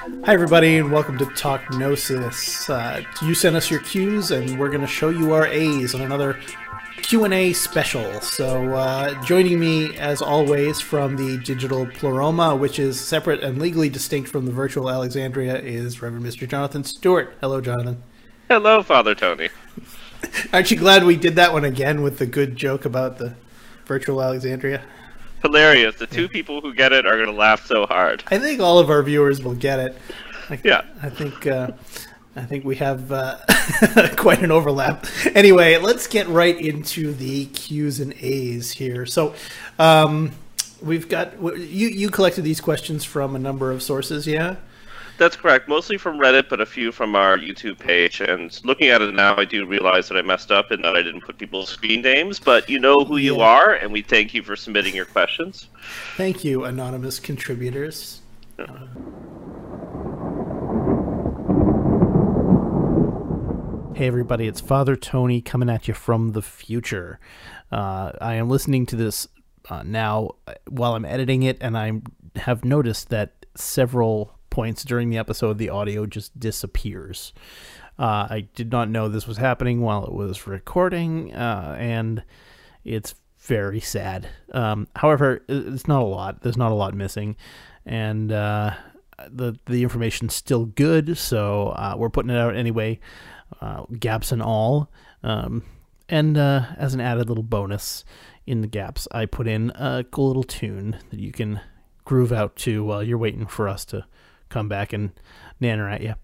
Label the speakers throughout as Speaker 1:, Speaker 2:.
Speaker 1: Hi, everybody, and welcome to Talk Gnosis. Uh, you sent us your Q's, and we're going to show you our A's on another Q&A special. So, uh, joining me, as always, from the digital Pleroma, which is separate and legally distinct from the virtual Alexandria, is Reverend Mr. Jonathan Stewart. Hello, Jonathan.
Speaker 2: Hello, Father Tony.
Speaker 1: Aren't you glad we did that one again with the good joke about the virtual Alexandria?
Speaker 2: Hilarious. The two people who get it are going to laugh so hard.
Speaker 1: I think all of our viewers will get it. I,
Speaker 2: Yeah.
Speaker 1: I think uh, I think we have uh, quite an overlap. Anyway, let's get right into the Q's and A's here. So, um, we've got you. You collected these questions from a number of sources, yeah.
Speaker 2: That's correct. Mostly from Reddit, but a few from our YouTube page. And looking at it now, I do realize that I messed up and that I didn't put people's screen names. But you know who you
Speaker 1: Yeah.
Speaker 2: are, and we thank you for submitting your questions.
Speaker 1: Thank you, anonymous contributors. Hey everybody, it's Father Tony coming at you from the future. Uh, I am listening to this uh, now uh, while I'm editing it, and I have noticed that several points during the episode the audio just disappears. Uh, I did not know this was happening while it was recording, uh, and it's very sad. Um, however, it's not a lot. There's not a lot missing, and uh, the the information's still good. So uh, we're putting it out anyway, uh, gaps and all. Um, and uh, as an added little bonus in the gaps, I put in a cool little tune that you can groove out to while you're waiting for us to come back and nanner at you.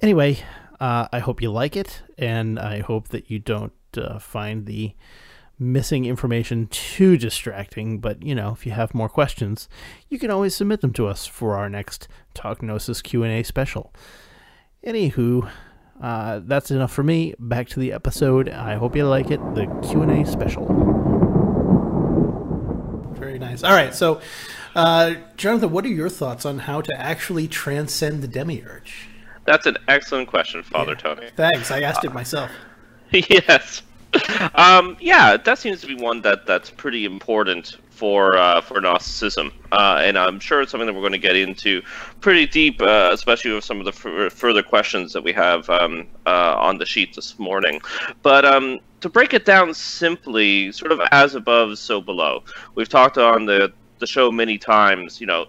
Speaker 1: Anyway, uh, I hope you like it, and I hope that you don't uh, find the missing information too distracting. But you know, if you have more questions, you can always submit them to us for our next Talk Gnosis Q and A special. Anywho, uh, that's enough for me. Back to the episode. I hope you like it. The Q and A special. Very nice. All right, so uh, Jonathan, what are your thoughts on how to actually transcend the demiurge?
Speaker 2: That's an excellent question, Father Tony.
Speaker 1: Thanks. I asked it myself.
Speaker 2: yes. Um, yeah, that seems to be one that that's pretty important for uh, for Gnosticism, uh, and I'm sure it's something that we're going to get into pretty deep, uh, especially with some of the f- further questions that we have um, uh, on the sheet this morning. But um, to break it down simply, sort of as above, so below. We've talked on the the show many times. You know,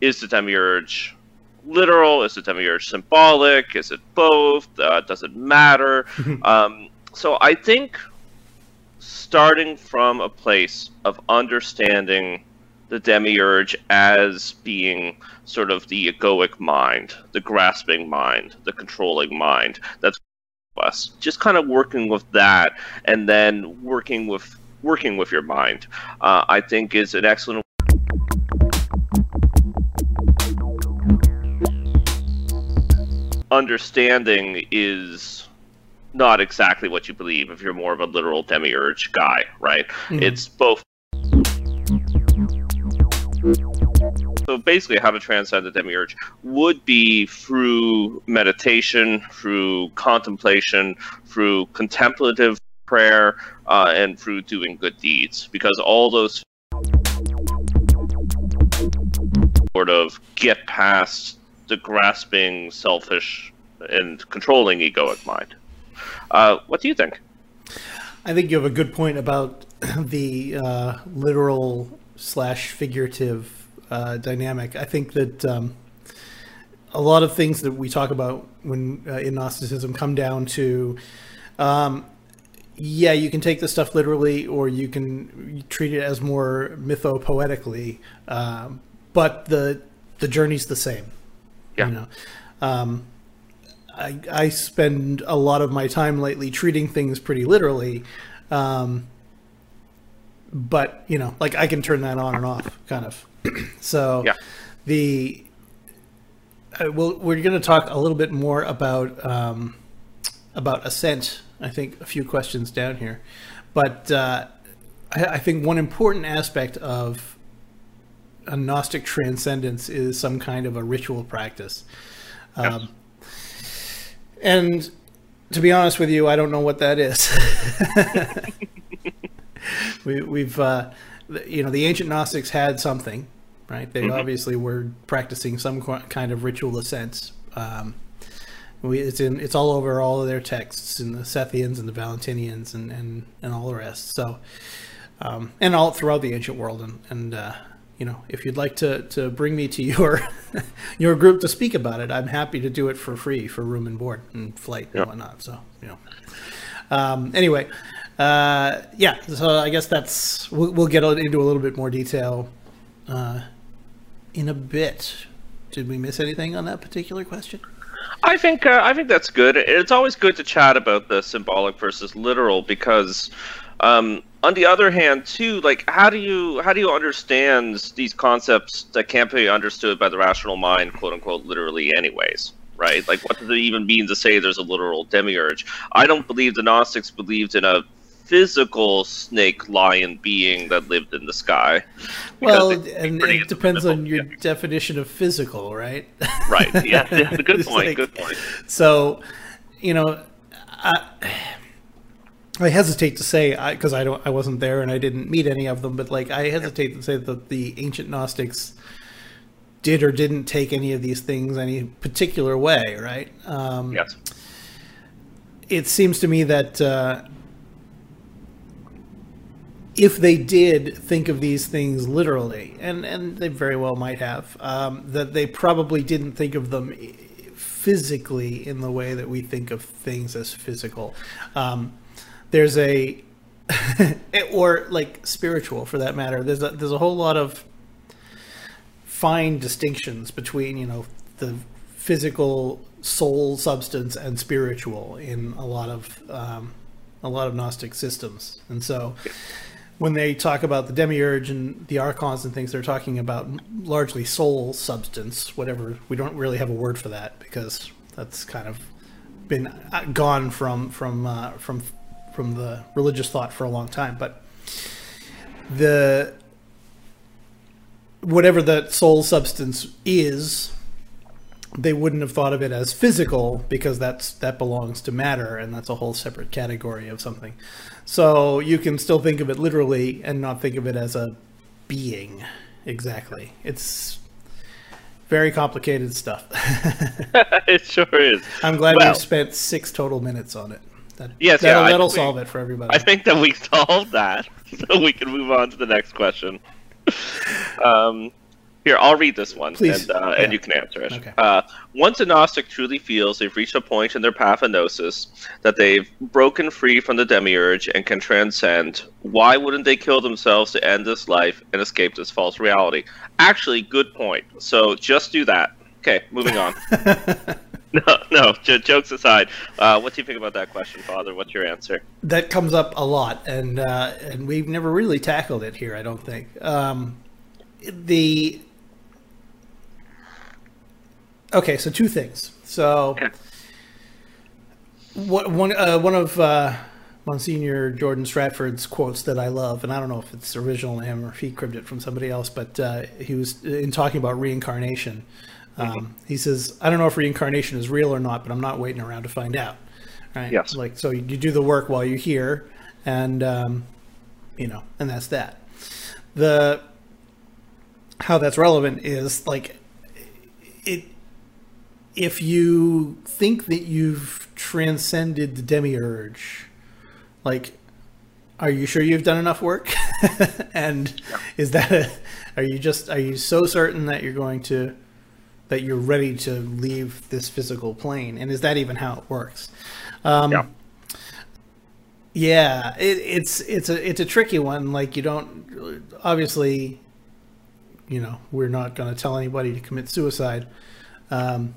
Speaker 2: is the demiurge literal? Is the demiurge symbolic? Is it both? Uh, does it matter? um, so I think starting from a place of understanding the demiurge as being sort of the egoic mind, the grasping mind, the controlling mind, that's us. Just kind of working with that, and then working with working with your mind, uh, I think is an excellent understanding is not exactly what you believe if you're more of a literal demiurge guy, right? It's both. So basically, how to transcend the demiurge would be through meditation, through contemplation, through contemplative prayer, uh, and through doing good deeds, because all those sort of get past the grasping, selfish, and controlling egoic mind. Uh, what do you think?
Speaker 1: I think you have a good point about the uh, literal slash figurative uh, dynamic. I think that um, a lot of things that we talk about when uh, in Gnosticism come down to, um, yeah, you can take this stuff literally, or you can treat it as more mythopoetically, um, but the the journey's the same.
Speaker 2: Yeah.
Speaker 1: You know, um, I, I spend a lot of my time lately treating things pretty literally. Um, but, you know, like I can turn that on and off kind of. so
Speaker 2: Yeah.
Speaker 1: the, uh, well, we're going to talk a little bit more about, um, about ascent. I think a few questions down here, but, uh, I, I think one important aspect of a Gnostic transcendence is some kind of a ritual practice. Um, and to be honest with you, I don't know what that is. we, we've, uh, you know, the ancient Gnostics had something, right? They obviously were practicing some kind of ritual ascent. Um, we, it's in it's all over all of their texts in the Sethians and the Valentinians and, and, and all the rest. So, um, and all throughout the ancient world. And, and uh, you know, if you'd like to, to bring me to your your group to speak about it, I'm happy to do it for free for room and board and flight and whatnot. So, you know. Um, anyway, uh, yeah. So I guess that's we'll, we'll get into a little bit more detail uh, in a bit. Did we miss anything on that particular question?
Speaker 2: I think uh, I think that's good. It's always good to chat about the symbolic versus literal because, um, on the other hand, too, like how do you how do you understand these concepts that can't be understood by the rational mind, quote unquote, literally, anyways? Right? Like, what does it even mean to say there's a literal demiurge? I don't believe the Gnostics believed in a physical snake lion being that lived in the sky.
Speaker 1: Well, and it depends on your yeah. definition of physical, right?
Speaker 2: right. Yeah. yeah good point. Like, good point.
Speaker 1: So, you know, I, I hesitate to say because I, I, don't, I wasn't there and I didn't meet any of them, but like I hesitate to say that the ancient Gnostics did or didn't take any of these things any particular way, right?
Speaker 2: Um, yes.
Speaker 1: It seems to me that. Uh, if they did think of these things literally, and, and they very well might have, um, that they probably didn't think of them physically in the way that we think of things as physical. Um, there's a, or like spiritual for that matter. There's a there's a whole lot of fine distinctions between you know the physical soul substance and spiritual in a lot of um, a lot of Gnostic systems, and so when they talk about the demiurge and the archons and things, they're talking about largely soul substance, whatever. We don't really have a word for that because that's kind of been uh, gone from from uh, from from the religious thought for a long time. But the whatever that soul substance is they wouldn't have thought of it as physical because that's that belongs to matter and that's a whole separate category of something. So you can still think of it literally and not think of it as a being exactly. It's very complicated stuff.
Speaker 2: it sure is.
Speaker 1: I'm glad well, we spent six total minutes on it. That,
Speaker 2: yes,
Speaker 1: that'll,
Speaker 2: yeah,
Speaker 1: that'll solve we, it for everybody.
Speaker 2: I think that we solved that, so we can move on to the next question. Um, here, I'll read this one,
Speaker 1: Please.
Speaker 2: and, uh,
Speaker 1: yeah.
Speaker 2: and you can answer it.
Speaker 1: Okay.
Speaker 2: Uh, once a Gnostic truly feels they've reached a point in their path of gnosis that they've broken free from the demiurge and can transcend, why wouldn't they kill themselves to end this life and escape this false reality? Actually, good point. So just do that. Okay, moving on. no, no. J- jokes aside, uh, what do you think about that question, Father? What's your answer?
Speaker 1: That comes up a lot, and uh, and we've never really tackled it here. I don't think. Um, the Okay, so two things. So, what, one uh, one of uh, Monsignor Jordan Stratford's quotes that I love, and I don't know if it's original to him or if he cribbed it from somebody else, but uh, he was in talking about reincarnation. Um, mm-hmm. He says, "I don't know if reincarnation is real or not, but I'm not waiting around to find out." Right?
Speaker 2: Yes.
Speaker 1: Like so, you do the work while you're here, and um, you know, and that's that. The how that's relevant is like it if you think that you've transcended the demiurge, like, are you sure you've done enough work? and yeah. is that a, are you just are you so certain that you're going to that you're ready to leave this physical plane? And is that even how it works? Um, yeah. Yeah, it, it's it's a it's a tricky one. Like you don't obviously, you know, we're not going to tell anybody to commit suicide. Um,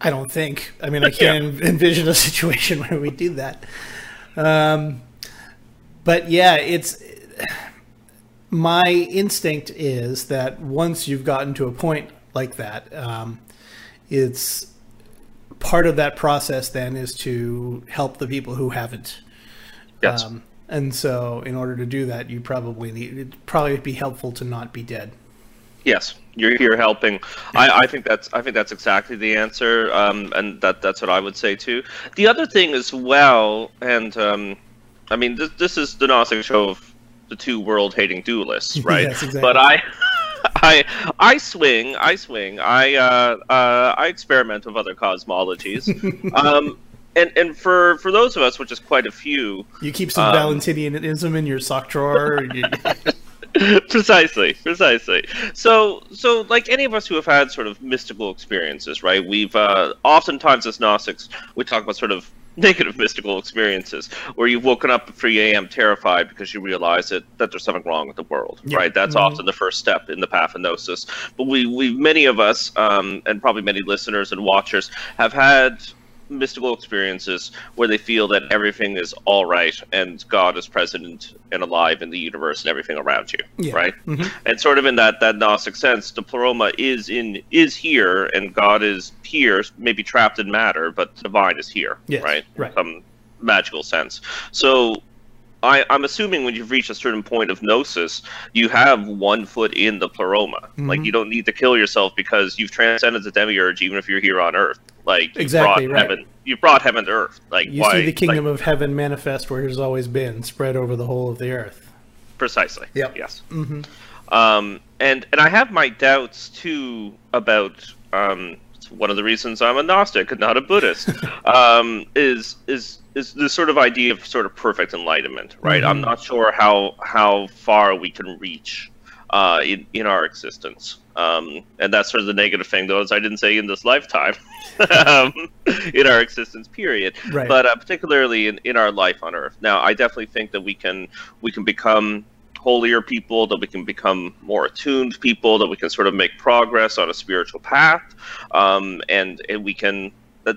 Speaker 1: I don't think. I mean, I can't yeah. envision a situation where we do that. Um, but yeah, it's my instinct is that once you've gotten to a point like that, um, it's part of that process. Then is to help the people who haven't.
Speaker 2: Yes. Um,
Speaker 1: and so, in order to do that, you probably need. It'd probably be helpful to not be dead.
Speaker 2: Yes, you're here helping. I, I think that's I think that's exactly the answer, um, and that that's what I would say too. The other thing as well, and um, I mean this this is the Gnostic show of the two world hating dualists, right?
Speaker 1: yes, exactly.
Speaker 2: But I. I I swing, I swing, I uh, uh, I experiment with other cosmologies. um, and and for for those of us, which is quite a few,
Speaker 1: you keep some um, Valentinianism in your sock drawer.
Speaker 2: precisely precisely so so like any of us who have had sort of mystical experiences right we've uh oftentimes as gnostics we talk about sort of negative mystical experiences where you've woken up at 3 a.m. terrified because you realize that, that there's something wrong with the world, yeah. right? That's mm-hmm. often the first step in the path of gnosis. But we, we many of us, um, and probably many listeners and watchers, have had mystical experiences where they feel that everything is all right and God is present and alive in the universe and everything around you, yeah. right? Mm-hmm. And sort of in that that Gnostic sense, the pleroma is in is here and God is here, maybe trapped in matter, but the divine is here, yes. right?
Speaker 1: Right.
Speaker 2: Some magical sense. So I, am assuming when you've reached a certain point of gnosis, you have one foot in the pleroma. Mm-hmm. Like you don't need to kill yourself because you've transcended the demiurge, even if you're here on Earth. Like
Speaker 1: exactly, right.
Speaker 2: heaven, you brought heaven to Earth. Like
Speaker 1: you
Speaker 2: why,
Speaker 1: see the kingdom
Speaker 2: like,
Speaker 1: of heaven manifest where it has always been, spread over the whole of the earth.
Speaker 2: Precisely.
Speaker 1: Yep.
Speaker 2: Yes.
Speaker 1: Mm-hmm.
Speaker 2: Um, and and I have my doubts too about um, one of the reasons I'm a Gnostic and not a Buddhist um, is is is the sort of idea of sort of perfect enlightenment, right? Mm-hmm. I'm not sure how how far we can reach uh, in in our existence, um, and that's sort of the negative thing, though, as I didn't say in this lifetime, um, in our existence period,
Speaker 1: right.
Speaker 2: but uh, particularly in, in our life on Earth. Now, I definitely think that we can we can become holier people, that we can become more attuned people, that we can sort of make progress on a spiritual path, um, and, and we can,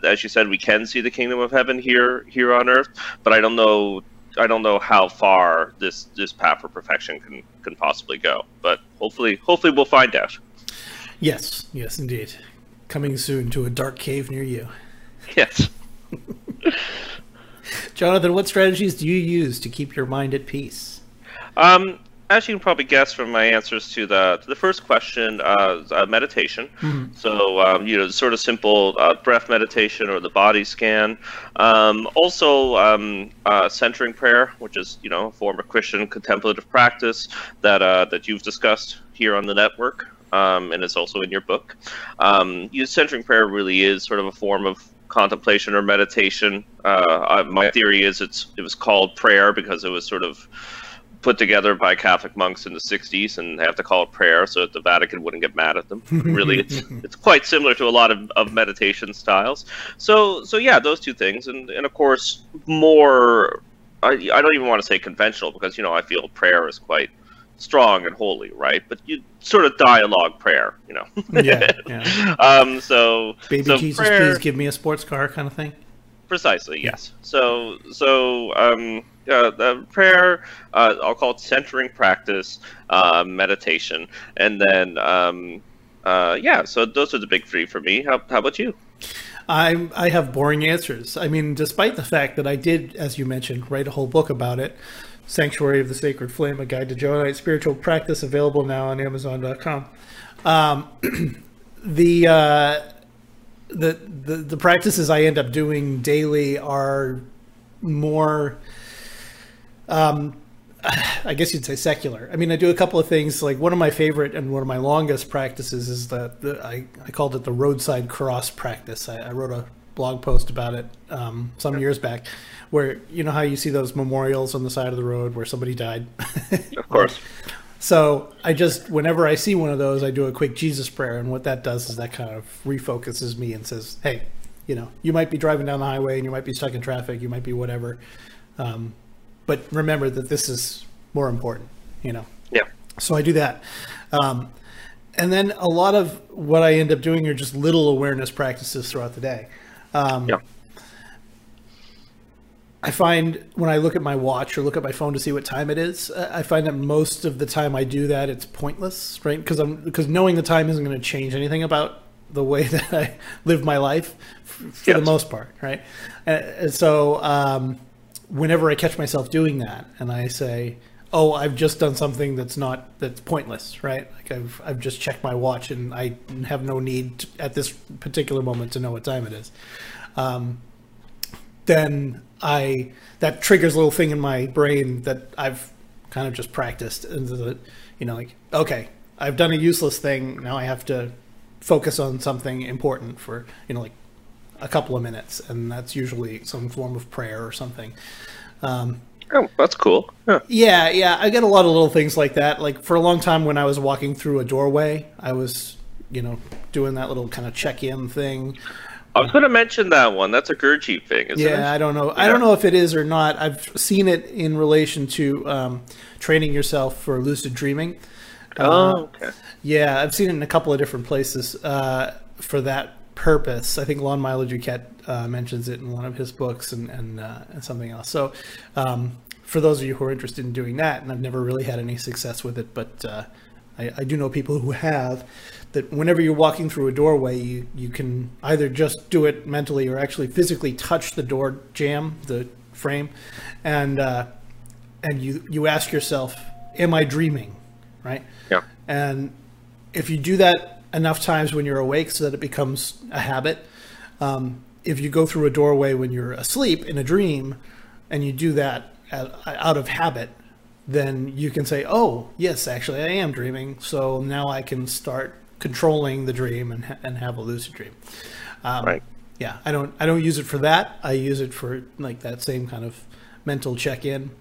Speaker 2: as you said, we can see the kingdom of heaven here here on earth. But I don't know. I don't know how far this this path for perfection can can possibly go. But hopefully, hopefully, we'll find out.
Speaker 1: Yes, yes, indeed. Coming soon to a dark cave near you.
Speaker 2: Yes.
Speaker 1: Jonathan, what strategies do you use to keep your mind at peace?
Speaker 2: Um, as you can probably guess from my answers to the to the first question, uh, uh, meditation. Mm-hmm. So um, you know, sort of simple uh, breath meditation or the body scan. Um, also, um, uh, centering prayer, which is you know a form of Christian contemplative practice that uh, that you've discussed here on the network, um, and it's also in your book. Um, centering prayer really is sort of a form of contemplation or meditation. Uh, my theory is it's it was called prayer because it was sort of put together by Catholic monks in the 60s and they have to call it prayer so that the Vatican wouldn't get mad at them. really, it's it's quite similar to a lot of, of meditation styles. So so yeah, those two things, and and of course more. I, I don't even want to say conventional because you know I feel prayer is quite strong and holy, right? But you sort of dialogue prayer, you know.
Speaker 1: yeah. yeah.
Speaker 2: Um. So
Speaker 1: baby
Speaker 2: so
Speaker 1: Jesus, prayer, please give me a sports car, kind of thing.
Speaker 2: Precisely. Yes. So so um uh, the prayer, uh, I'll call it centering practice, uh, meditation, and then um, uh, yeah. So those are the big three for me. How, how about you?
Speaker 1: I I have boring answers. I mean, despite the fact that I did, as you mentioned, write a whole book about it. Sanctuary of the Sacred Flame, a guide to Johannite spiritual practice, available now on Amazon.com. Um, the, uh, the the the practices I end up doing daily are more um, I guess you'd say secular. I mean, I do a couple of things. Like one of my favorite and one of my longest practices is the I, I called it the roadside cross practice. I, I wrote a blog post about it um, some years back, where you know how you see those memorials on the side of the road where somebody died.
Speaker 2: of course.
Speaker 1: So I just whenever I see one of those, I do a quick Jesus prayer, and what that does is that kind of refocuses me and says, "Hey, you know, you might be driving down the highway and you might be stuck in traffic, you might be whatever." Um, but remember that this is more important, you know?
Speaker 2: Yeah.
Speaker 1: So I do that. Um, and then a lot of what I end up doing are just little awareness practices throughout the day. Um,
Speaker 2: yeah.
Speaker 1: I find when I look at my watch or look at my phone to see what time it is, I find that most of the time I do that it's pointless, right? Because I'm because knowing the time isn't going to change anything about the way that I live my life for yes. the most part, right? And so um, whenever I catch myself doing that and I say, "Oh, I've just done something that's not that's pointless," right? Like I've I've just checked my watch and I have no need to, at this particular moment to know what time it is. Um, then I that triggers a little thing in my brain that I've kind of just practiced into the, you know, like okay, I've done a useless thing. Now I have to focus on something important for you know like a couple of minutes, and that's usually some form of prayer or something. Um,
Speaker 2: Oh, that's cool. Yeah.
Speaker 1: yeah, yeah, I get a lot of little things like that. Like for a long time, when I was walking through a doorway, I was, you know, doing that little kind of check-in thing.
Speaker 2: I was going to mention that one. That's a Gurdjieff thing, isn't
Speaker 1: Yeah,
Speaker 2: it?
Speaker 1: I don't know. I don't know if it is or not. I've seen it in relation to um, training yourself for lucid dreaming.
Speaker 2: Oh, okay.
Speaker 1: Yeah, I've seen it in a couple of different places uh, for that purpose. I think Lon Milo DuQuette uh, mentions it in one of his books and and, uh, and something else. So, um, for those of you who are interested in doing that, and I've never really had any success with it, but uh, I, I do know people who have. That whenever you're walking through a doorway, you, you can either just do it mentally or actually physically touch the door jamb, the frame, and uh, and you you ask yourself, "Am I dreaming?" Right?
Speaker 2: Yeah.
Speaker 1: And if you do that enough times when you're awake so that it becomes a habit, um, if you go through a doorway when you're asleep in a dream and you do that out out of habit, then you can say, oh, yes, actually, I am dreaming. So now I can start controlling the dream and, ha- and have a lucid dream. Um,
Speaker 2: Right.
Speaker 1: Yeah, I don't I don't use it for that. I use it for like that same kind of mental check in.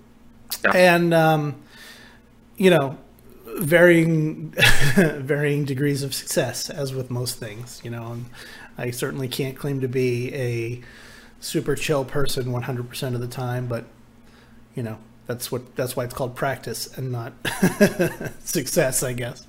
Speaker 2: Yeah.
Speaker 1: And um, you know, varying varying degrees of success as with most things, you know. And I certainly can't claim to be a super chill person 100% of the time, but you know, that's what that's why it's called practice and not success, I guess.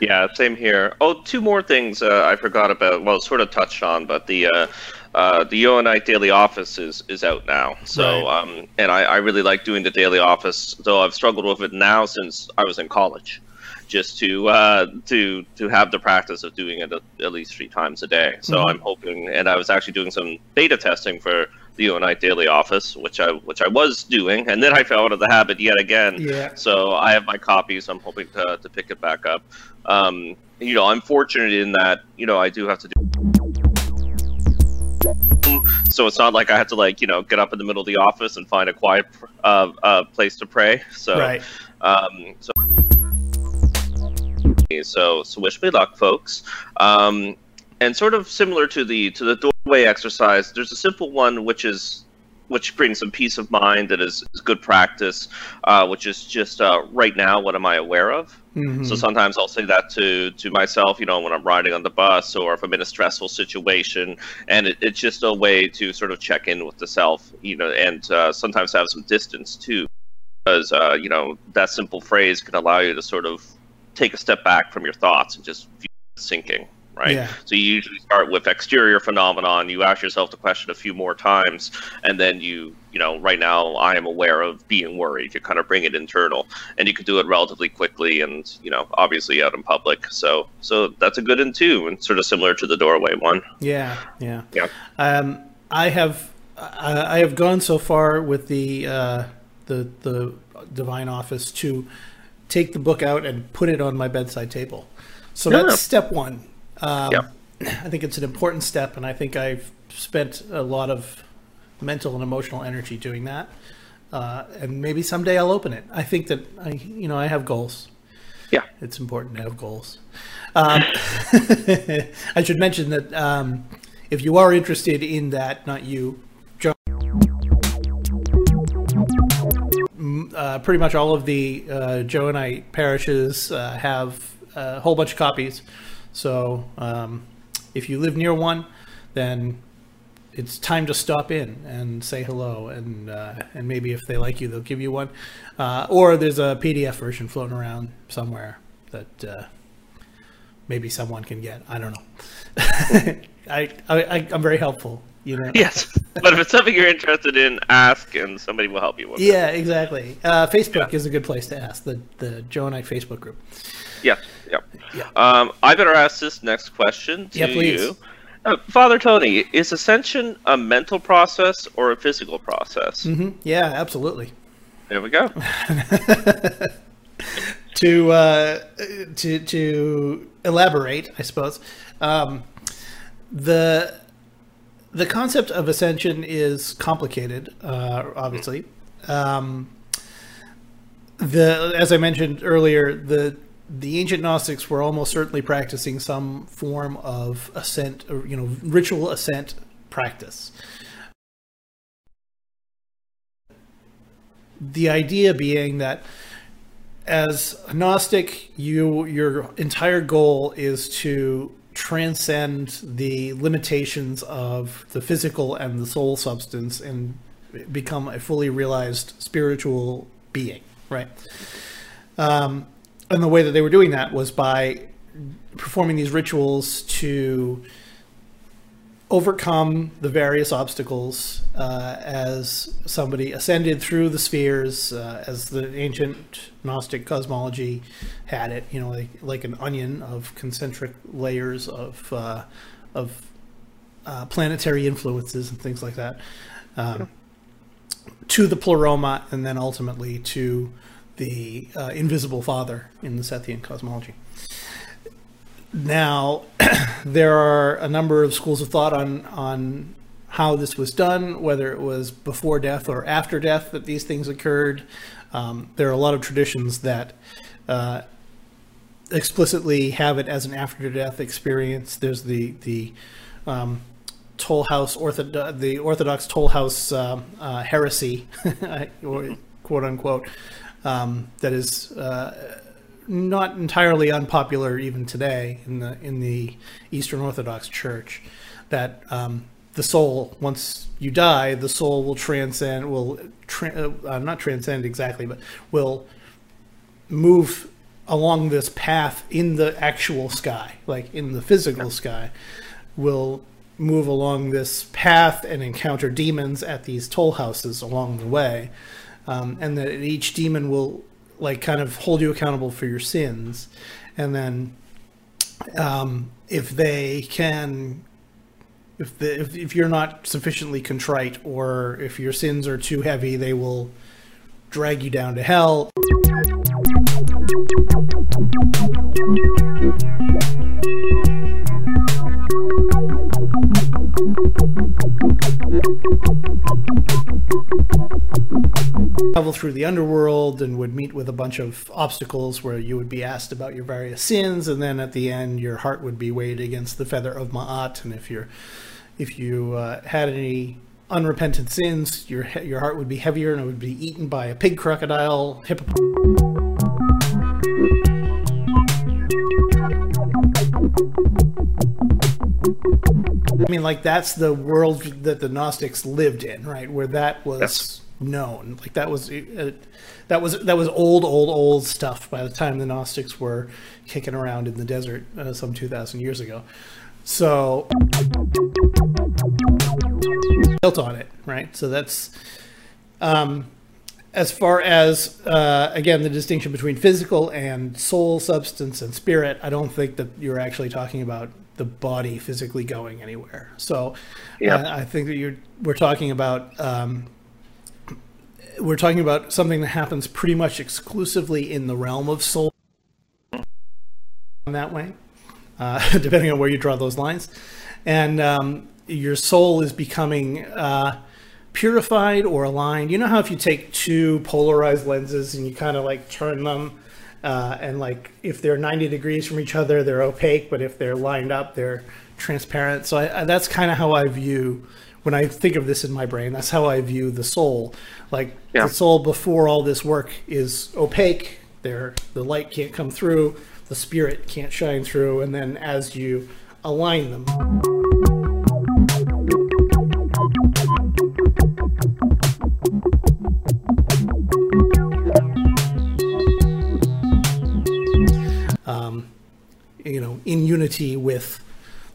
Speaker 2: Yeah, same here. Oh, two more things uh, I forgot about. Well, sort of touched on, but the uh, uh, the Johannite Daily Office is, is out now. So,
Speaker 1: Right.
Speaker 2: um, and I, I really like doing the Daily Office, though I've struggled with it now since I was in college, just to uh, to to have the practice of doing it at, at least three times a day. So
Speaker 1: Mhm.
Speaker 2: I'm hoping, and I was actually doing some beta testing for the Johannite Daily Office, which I which I was doing, and then I fell out of the habit yet again.
Speaker 1: Yeah.
Speaker 2: So I have my copies. I'm hoping to, to pick it back up. Um, you know, I'm fortunate in that you know I do have to do. So it's not like I have to like you know get up in the middle of the office and find a quiet uh, uh, place to pray. So
Speaker 1: Right.
Speaker 2: um, so so so wish me luck, folks. Um, and sort of similar to the to the doorway exercise, there's a simple one which is which brings some peace of mind that is, is good practice, uh, which is just uh, right now what am I aware of?
Speaker 1: Mhm.
Speaker 2: So sometimes I'll say that to to myself, you know, when I'm riding on the bus or if I'm in a stressful situation, and it, it's just a way to sort of check in with the self, you know, and uh, sometimes have some distance too, because uh, you know that simple phrase can allow you to sort of take a step back from your thoughts and just sinking. Right.
Speaker 1: Yeah.
Speaker 2: So you usually start with exterior phenomenon. You ask yourself the question a few more times, and then you, you know, right now I am aware of being worried. You kind of bring it internal, and you can do it relatively quickly, and you know, obviously out in public. So, so that's a good in two, and sort of similar to the doorway one.
Speaker 1: Yeah, yeah.
Speaker 2: Yeah.
Speaker 1: Um, I have I, I have gone so far with the uh, the the divine office to take the book out and put it on my bedside table. So
Speaker 2: Yeah.
Speaker 1: that's step one. Um,
Speaker 2: Yeah.
Speaker 1: I think it's an important step, and I think I've spent a lot of mental and emotional energy doing that. Uh, and maybe someday I'll open it. I think that I, you know, I have goals.
Speaker 2: Yeah.
Speaker 1: It's important to have goals. Um, I should mention that um, if you are interested in that, not you, Joe, uh, pretty much all of the uh, Johannite parishes uh, have a whole bunch of copies. So um, if you live near one, then it's time to stop in and say hello, and uh, and maybe if they like you, they'll give you one. Uh, or there's a PDF version floating around somewhere that uh, maybe someone can get. I don't know. I, I I'm very helpful, you know.
Speaker 2: Yes, but if it's something you're interested in, ask, and somebody will help you with it.
Speaker 1: Yeah, exactly. Uh, Facebook is a good place to ask the the Johannite Facebook group.
Speaker 2: Yes. Yep.
Speaker 1: Yeah.
Speaker 2: Um, I better ask this next question to
Speaker 1: Yeah,
Speaker 2: you. Uh, Father Tony, is ascension a mental process or a physical process?
Speaker 1: hmm Yeah, absolutely.
Speaker 2: There we go.
Speaker 1: to uh, to to elaborate, I suppose, um, the the concept of ascension is complicated. Uh, obviously, um, the as I mentioned earlier, the the ancient Gnostics were almost certainly practicing some form of ascent, or you know, ritual ascent practice. The idea being that as a Gnostic, you your entire goal is to transcend the limitations of the physical and the soul substance and become a fully realized spiritual being, right? Um, and the way that they were doing that was by performing these rituals to overcome the various obstacles uh, as somebody ascended through the spheres, uh, as the ancient Gnostic cosmology had it, you know, like, like an onion of concentric layers of uh, of uh, planetary influences and things like that, um, to the pleroma, and then ultimately to the uh, invisible Father in the Sethian cosmology. Now, there are a number of schools of thought on on how this was done, whether it was before death or after death that these things occurred. Um, there are a lot of traditions that uh, explicitly have it as an after death experience. There's the the um, Toll House orthodox the Orthodox Toll House uh, uh, heresy, quote unquote, um, that is uh, not entirely unpopular even today in the in the Eastern Orthodox Church. That um, the soul, once you die, the soul will transcend, will tra- uh, not transcend exactly, but will move along this path in the actual sky, like in the physical sky, will move along this path and encounter demons at these toll houses along the way. Um, and that each demon will like kind of hold you accountable for your sins, and then um, if they can, if the if, if you're not sufficiently contrite or if your sins are too heavy, they will drag you down to hell. Travel through the underworld and would meet with a bunch of obstacles where you would be asked about your various sins and then at the end your heart would be weighed against the feather of ma'at and if you're if you uh, had any unrepentant sins your your heart would be heavier and it would be eaten by a pig crocodile hippopotamus I mean, like that's the world that the Gnostics lived in, right? Where that was yes. known. Like that was uh, that was that was old, old, old stuff. By the time the Gnostics were kicking around in the desert uh, some two thousand years ago, so built on it, right? So that's um, as far as uh, again the distinction between physical and soul substance and spirit i don't think that you're actually talking about the body physically going anywhere. So yeah. Uh, I think that you're we're talking about um, we're talking about something that happens pretty much exclusively in the realm of soul in that way, uh, depending on where you draw those lines, and um, your soul is becoming. Uh, purified or aligned you know how if you take two polarized lenses and you kind of like turn them uh, and like if they're 90 degrees from each other, they're opaque, but if they're lined up, they're transparent. So I, I, that's kind of how I view when I think of this in my brain. That's how I view the soul. Like yeah. the soul before all this work is opaque. There, the light can't come through, the spirit can't shine through, and then as you align them. You know in unity with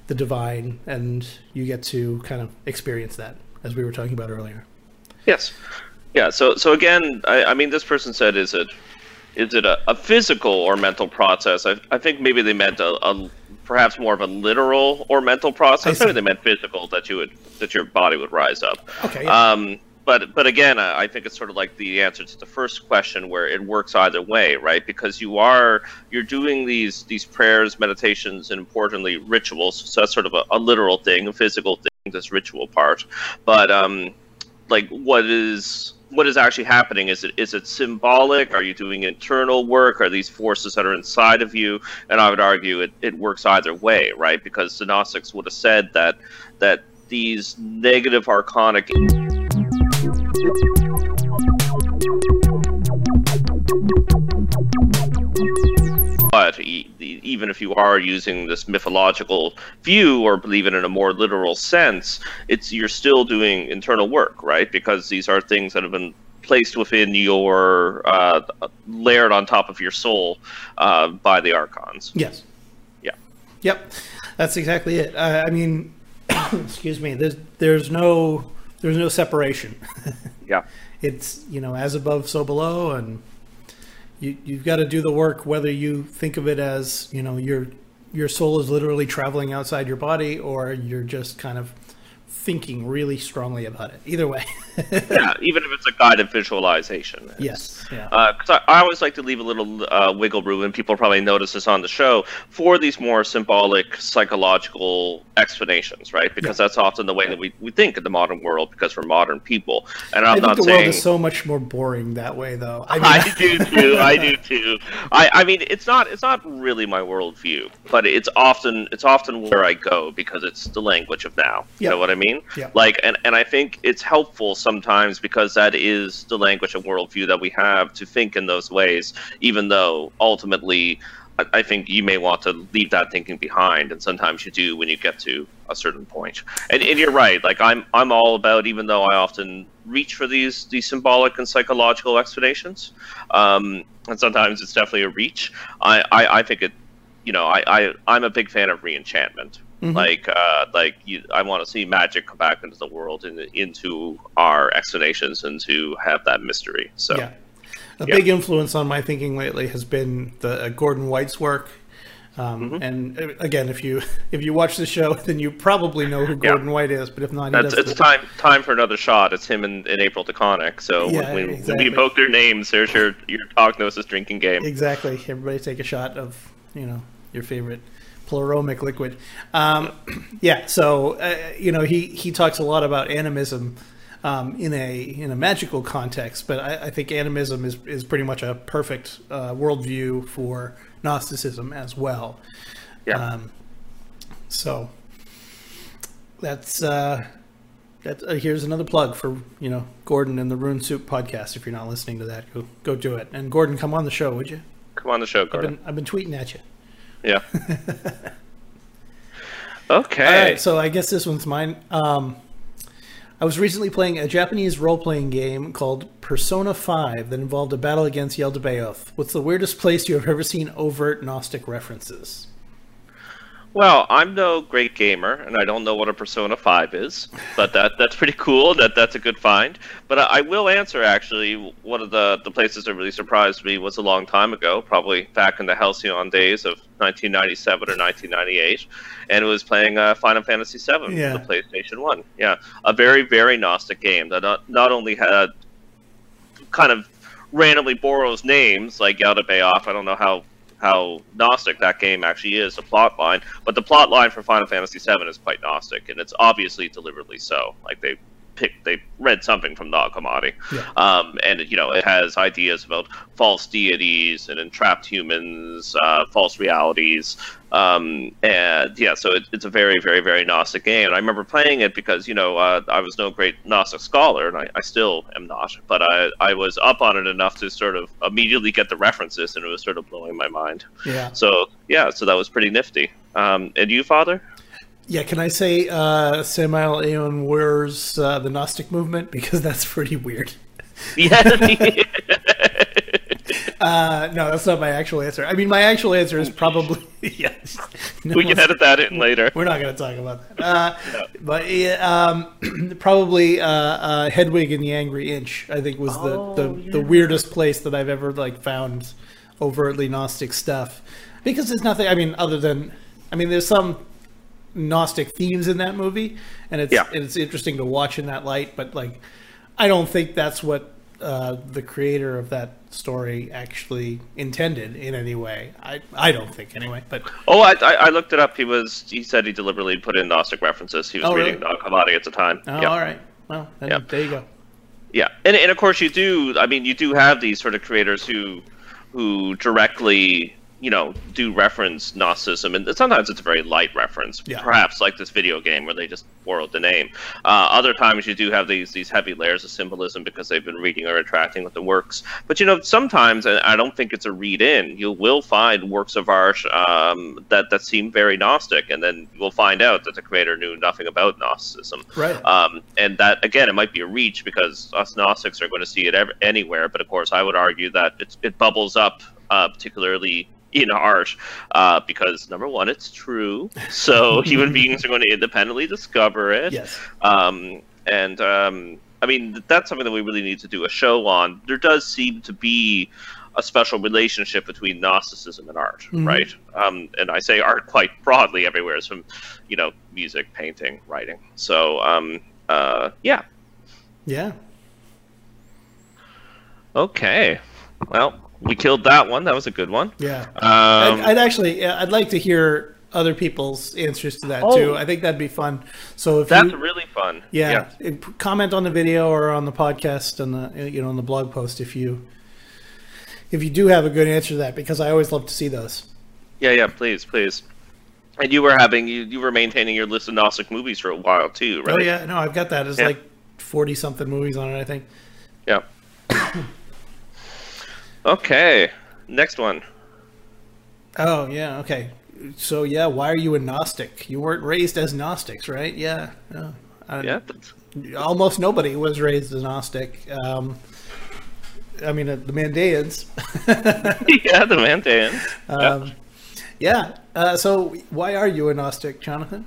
Speaker 1: the divine and you get to kind of experience that as we were talking about earlier.
Speaker 2: Yes. Yeah so so again i, I mean this person said is it is it a, a physical or mental process? I, I think maybe they meant a, a perhaps more of a literal or mental process. Maybe they meant physical that you would that your body would rise up.
Speaker 1: Okay yeah.
Speaker 2: um but but again, I think it's sort of like the answer to the first question, where it works either way, right? Because you are you're doing these these prayers, meditations, and importantly rituals. So that's sort of a, a literal thing, a physical thing, this ritual part. But um, like what is what is actually happening? Is it is it symbolic? Are you doing internal work? Are these forces that are inside of you? And I would argue it, it works either way, right? Because the Gnostics would have said that that these negative archonic but even if you are using this mythological view or believe it in a more literal sense, it's you're still doing internal work, right? Because these are things that have been placed within your uh, layered on top of your soul uh, by the archons.
Speaker 1: Yes.
Speaker 2: Yeah.
Speaker 1: Yep. That's exactly it. Uh, I mean, excuse me. There's there's no there's no separation.
Speaker 2: yeah.
Speaker 1: It's you know as above so below and you you've got to do the work whether you think of it as you know your your soul is literally traveling outside your body or you're just kind of thinking really strongly about it. Either way.
Speaker 2: yeah, even if it's a guided visualization.
Speaker 1: Yes.
Speaker 2: Yeah. Because uh, I, I, always like to leave a little uh, wiggle room, and people probably notice this on the show, for these more symbolic, psychological explanations, right? Because yeah. that's often the way that we, we think in the modern world because we're modern people. And I'm
Speaker 1: I think
Speaker 2: not
Speaker 1: the
Speaker 2: saying...
Speaker 1: world is so much more boring that way, though.
Speaker 2: I, mean... I do too. I do too. I, I mean, it's not it's not really my worldview, but it's often it's often where I go because it's the language of now. You know what I mean? Mean?
Speaker 1: Yeah.
Speaker 2: Like, and, and I think it's helpful sometimes because that is the language and worldview that we have to think in those ways, even though ultimately I, I think you may want to leave that thinking behind, and sometimes you do when you get to a certain point. And, and you're right. Like I'm, I'm all about, even though I often reach for these these symbolic and psychological explanations, um, and sometimes it's definitely a reach. I, I, I think it, you know, I, I, I'm a big fan of reenchantment Mm-hmm. Like, uh, like you, I want to see magic come back into the world and into our explanations and to have that mystery. So,
Speaker 1: yeah. a yeah. big influence on my thinking lately has been the uh, Gordon White's work. Um, mm-hmm. And uh, again, if you if you watch the show, then you probably know who Gordon yeah. White is. But if not,
Speaker 2: it's the... time time for another shot. It's him and, and April DeConnick. So yeah, when, exactly. when you evoke their names, there's your your Ognosis drinking game.
Speaker 1: Exactly. Everybody take a shot of you know your favorite pleromic liquid. Um, yeah, so uh, you know he he talks a lot about animism um, in a in a magical context, but I, I, think animism is is pretty much a perfect uh, worldview for Gnosticism as well.
Speaker 2: Yeah. Um,
Speaker 1: so that's uh, that. Uh, here's another plug for you know Gordon and the Rune Soup podcast. If you're not listening to that, go go do it. And Gordon, come on the show, would you?
Speaker 2: Come on the show, Gordon.
Speaker 1: I've been, I've been tweeting at you.
Speaker 2: Yeah. okay. All right,
Speaker 1: so I guess this one's mine. Um, I was recently playing a Japanese role playing game called Persona 5 that involved a battle against Yaldabaoth. What's the weirdest place you have ever seen overt Gnostic references?
Speaker 2: Well, I'm no great gamer, and I don't know what a Persona 5 is, but that that's pretty cool. That that's a good find. But I, I, will answer actually. One of the the places that really surprised me was a long time ago, probably back in the Halcyon days of 1997 or 1998, and it was playing uh, Final Fantasy 7 yeah. for the PlayStation One. Yeah, a very very Gnostic game that not not only had kind of randomly borrows names like Yaldabaoth. I don't know how how Gnostic that game actually is, the plot line. But the plot line for Final Fantasy VII is quite Gnostic, and it's obviously deliberately so. Like they picked, they read something from Nag Hammadi, yeah. um, and you know it has ideas about false deities and entrapped humans, uh, false realities, um, and yeah, so it, it's a very, very, very Gnostic game. And I remember playing it because you know uh, I was no great Gnostic scholar, and I, I, still am not, but I I was up on it enough to sort of immediately get the references, and it was sort of blowing my mind.
Speaker 1: Yeah.
Speaker 2: So yeah, so that was pretty nifty. Um, and you, Father?
Speaker 1: Yeah, can I say uh, Samael Aun Weor's uh, the Gnostic movement because that's pretty weird.
Speaker 2: Yeah.
Speaker 1: Uh, no, that's not my actual answer. I mean, my actual answer is probably yes.
Speaker 2: No, we can edit that in later.
Speaker 1: We're not going to talk about that. Uh, no. But um, probably uh, uh, Hedwig and the Angry Inch. I think was the oh, the, yeah. the weirdest place that I've ever like found overtly Gnostic stuff because there's nothing. I mean, other than I mean, there's some Gnostic themes in that movie, and it's yeah. it's interesting to watch in that light. But like, I don't think that's what uh, the creator of that story actually intended in any way. I I don't think anyway. But
Speaker 2: oh, I, I looked it up. He was he said he deliberately put in Gnostic references. He was oh, reading really? Nag at the time.
Speaker 1: Oh, all right. Well, then, there you go.
Speaker 2: Yeah, and and of course you do. I mean, you do have these sort of creators who who directly you know do reference Gnosticism, and sometimes it's a very light reference,
Speaker 1: Yeah.
Speaker 2: perhaps like this video game where they just borrowed the name. Uh, other times you do have these these heavy layers of symbolism because they've been reading or interacting with the works. But you know, sometimes and I don't think it's a read in. You will find works of art um, that that seem very Gnostic, and then you'll find out that the creator knew nothing about Gnosticism.
Speaker 1: Right.
Speaker 2: Um, and that again, it might be a reach because us Gnostics are going to see it ev- anywhere. But of course, I would argue that it's, it bubbles up, uh, particularly in art, uh, because number one, it's true. So human beings are going to independently discover it.
Speaker 1: yes.
Speaker 2: Um, and um, I mean, that's something that we really need to do a show on. There does seem to be a special relationship between Gnosticism and art,
Speaker 1: Mhm.
Speaker 2: right? Um, and I say art quite broadly everywhere, it's from, you know, music, painting, writing. So, um, uh, yeah.
Speaker 1: Yeah.
Speaker 2: Okay. Well, we killed that one. That was a good one.
Speaker 1: Yeah.
Speaker 2: Um,
Speaker 1: I'd, I'd actually, I'd like to hear other people's answers to that
Speaker 2: Oh.
Speaker 1: too. I think that'd be fun. So if
Speaker 2: that's
Speaker 1: you,
Speaker 2: really fun.
Speaker 1: yeah, comment on the video or on the podcast and the you know on the blog post if you if you do have a good answer to that because I always love to see those.
Speaker 2: Yeah, yeah, please, please. And you were having you, you were maintaining your list of Gnostic movies for a while too, right?
Speaker 1: Oh yeah, no, I've got that. It's
Speaker 2: Yeah.
Speaker 1: like forty something movies on it. I think.
Speaker 2: Yeah. okay. Next one.
Speaker 1: Oh yeah, okay. So yeah, why are you a Gnostic? You weren't raised as Gnostics, right? Yeah. No. I-
Speaker 2: Yeah. that's-
Speaker 1: almost nobody was raised as Gnostic. Um, I mean, uh, the Mandaeans.
Speaker 2: yeah, the Mandaeans.
Speaker 1: um, yeah. Uh, so, why are you a Gnostic, Jonathan?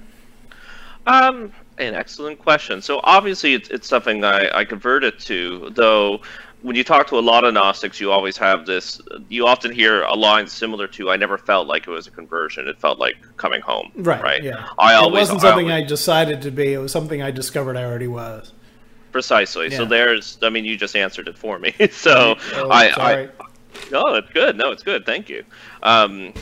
Speaker 2: Um, an excellent question. So obviously, it's, it's something I, I converted to. Though, when you talk to a lot of Gnostics, you always have this. You often hear a line similar to, "I never felt like it was a conversion. It felt like coming home." Right. Right.
Speaker 1: Yeah.
Speaker 2: I
Speaker 1: it
Speaker 2: always
Speaker 1: wasn't something
Speaker 2: I
Speaker 1: I decided to be. It was something I discovered I already was.
Speaker 2: precisely. So there's. I mean, you just answered it for me. so
Speaker 1: Oh,
Speaker 2: I, I
Speaker 1: sorry.
Speaker 2: No, it's good. No, it's good. Thank you. Um,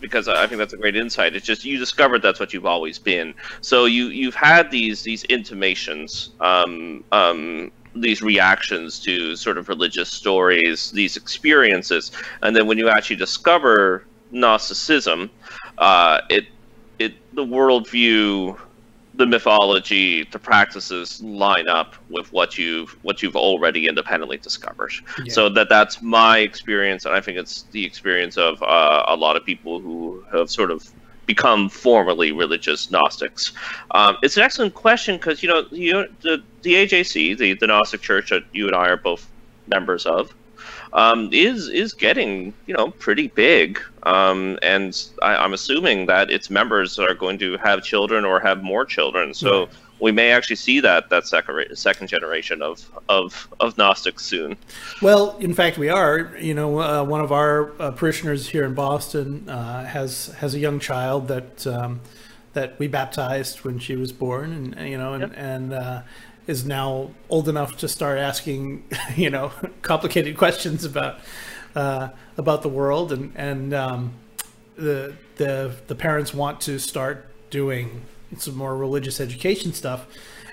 Speaker 2: because I I think that's a great insight. It's just you discovered that's what you've always been. So you you've had these these intimations, um, um, these reactions to sort of religious stories, these experiences, and then when you actually discover Gnosticism, uh, it it the worldview the mythology, the practices line up with what you've what you've already independently discovered.
Speaker 1: Yeah.
Speaker 2: So that that's my experience, and I think it's the experience of uh, a lot of people who have sort of become formally religious Gnostics. Um, it's an excellent question because you know you, the the AJC, the the Gnostic Church that you and I are both members of, um, is is getting you know pretty big, um, and I, I'm assuming that its members are going to have children or have more children. So
Speaker 1: Right.
Speaker 2: We may actually see that that second second generation of of of Gnostics soon.
Speaker 1: Well, in fact, we are. You know, uh, one of our uh, parishioners here in Boston uh, has has a young child that um, that we baptized when she was born, and you know, and, and uh, is now old enough to start asking, you know, complicated questions about uh, about the world, and and um, the the the parents want to start doing some more religious education stuff.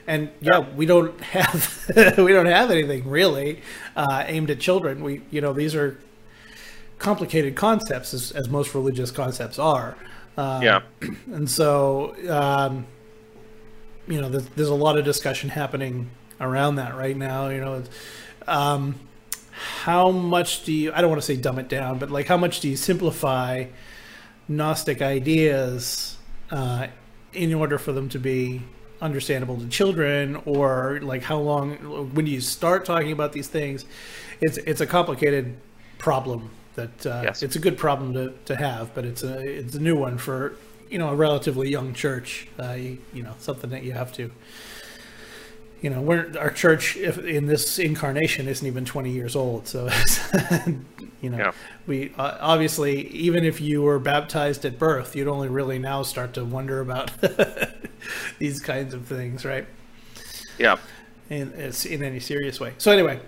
Speaker 1: And yeah we don't have we don't have anything really uh, aimed at children. We you know these are complicated concepts as, as most religious concepts are. Uh,
Speaker 2: Yeah.
Speaker 1: and so um, you know there's, there's a lot of discussion happening around that right now you know. Um, how much do you i don't want to say dumb it down but like how much do you simplify gnostic ideas uh, in order for them to be understandable to children or like how long when you start talking about these things it's it's a complicated problem that uh,
Speaker 2: Yes.
Speaker 1: it's a good problem to, to have but it's a it's a new one for you know a relatively young church uh, you, you know something that you have to you know we're our church in this incarnation isn't even 20 years old so you know
Speaker 2: Yeah.
Speaker 1: we uh, obviously even if you were baptized at birth you'd only really now start to wonder about these kinds of things right
Speaker 2: Yeah.
Speaker 1: in it's in any serious way so anyway